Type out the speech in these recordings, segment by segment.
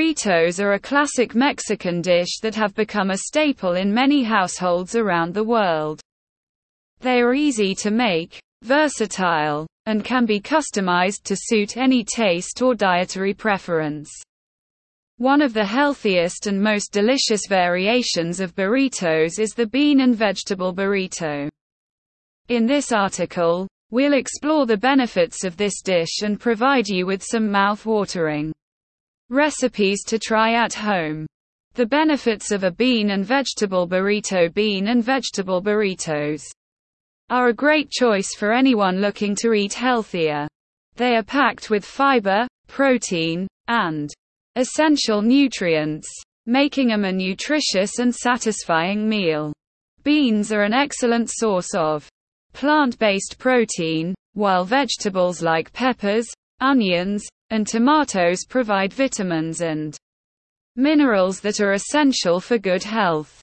Burritos are a classic Mexican dish that have become a staple in many households around the world. They are easy to make, versatile, and can be customized to suit any taste or dietary preference. One of the healthiest and most delicious variations of burritos is the bean and vegetable burrito. In this article, we'll explore the benefits of this dish and provide you with some mouth-watering recipes to try at home. The benefits of a bean and vegetable burrito Bean and vegetable burritos are a great choice for anyone looking to eat healthier. They are packed with fiber, protein, and essential nutrients, making them a nutritious and satisfying meal. Beans are an excellent source of plant-based protein, while vegetables like peppers, onions, and tomatoes provide vitamins and minerals that are essential for good health.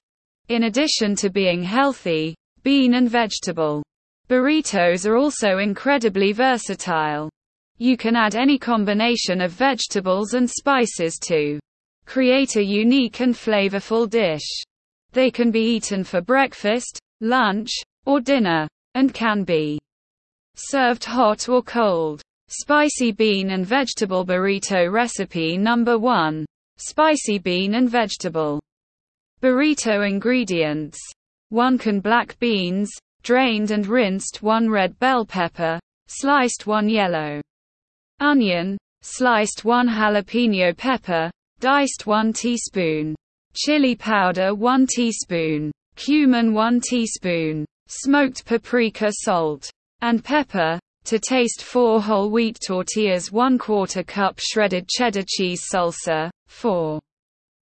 In addition to being healthy, bean and vegetable. Burritos are also incredibly versatile. You can add any combination of vegetables and spices to create a unique and flavorful dish. They can be eaten for breakfast, lunch, or dinner, and can be served hot or cold. Spicy bean and vegetable burrito recipe number 1. Spicy bean and vegetable. Burrito ingredients. 1 can black beans, drained and rinsed 1 red bell pepper, sliced 1 yellow. Onion, sliced 1 jalapeno pepper, diced 1 teaspoon, chili powder 1 teaspoon, cumin 1 teaspoon, smoked paprika salt, and pepper, to taste 4 whole wheat tortillas 1 quarter cup shredded cheddar cheese salsa, 4.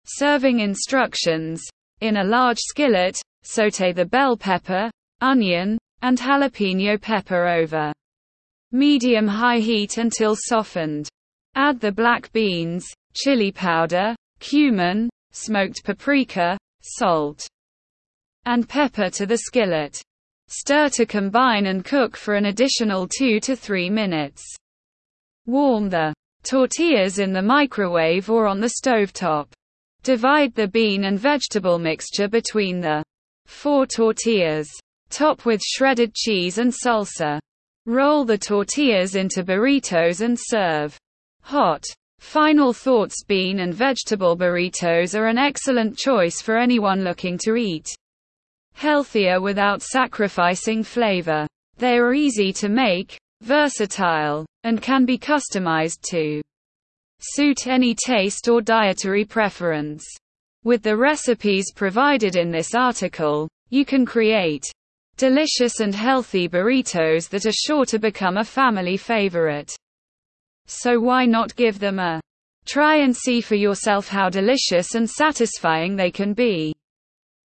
Serving instructions. In a large skillet, Saute the bell pepper, onion, and jalapeno pepper over medium-high heat until softened. Add the black beans, chili powder, cumin, smoked paprika, salt, and pepper to the skillet. Stir to combine and cook for an additional 2 to 3 minutes. Warm the tortillas in the microwave or on the stovetop. Divide the bean and vegetable mixture between the 4 tortillas. Top with shredded cheese and salsa. Roll the tortillas into burritos and serve. Hot. Final thoughts Bean and vegetable burritos are an excellent choice for anyone looking to eat healthier without sacrificing flavor. They are easy to make, versatile, and can be customized to suit any taste or dietary preference. With the recipes provided in this article, you can create delicious and healthy burritos that are sure to become a family favorite. So why not give them a try and see for yourself how delicious and satisfying they can be.